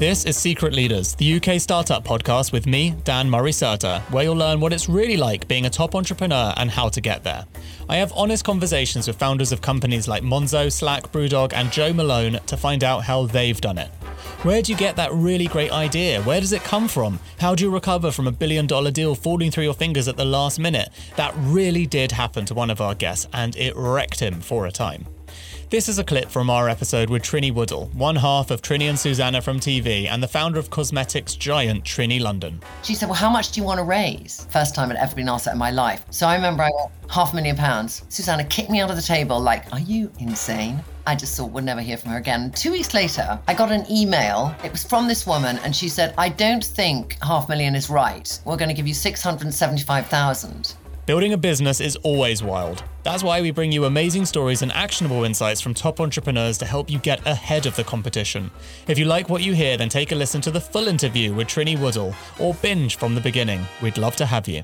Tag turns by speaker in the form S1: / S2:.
S1: This is Secret Leaders, the UK startup podcast with me, Dan Murray Serter, where you'll learn what it's really like being a top entrepreneur and how to get there. I have honest conversations with founders of companies like Monzo, Slack, Brewdog, and Jo Malone to find out how they've done it. Where do you get that really great idea? Where does it come from? How do you recover from a billion dollar deal falling through your fingers at the last minute? That really did happen to one of our guests, and it wrecked him for a time. This is a clip from our episode with Trinny Woodall, one half of Trinny and Susannah from TV and the founder of cosmetics giant Trinny London.
S2: She said, Well, how much do you want to raise? First time I'd ever been asked that in my life. So I remember I got half a million pounds. Susannah kicked me under the table, like, Are you insane? I just thought we'd never hear from her again. Two weeks later, I got an email. It was from this woman, and she said, I don't think half million is right. We're going to give you 675,000.
S1: Building a business is always wild. That's why we bring you amazing stories and actionable insights from top entrepreneurs to help you get ahead of the competition. If you like what you hear, then take a listen to the full interview with Trinny Woodall or binge from the beginning. We'd love to have you.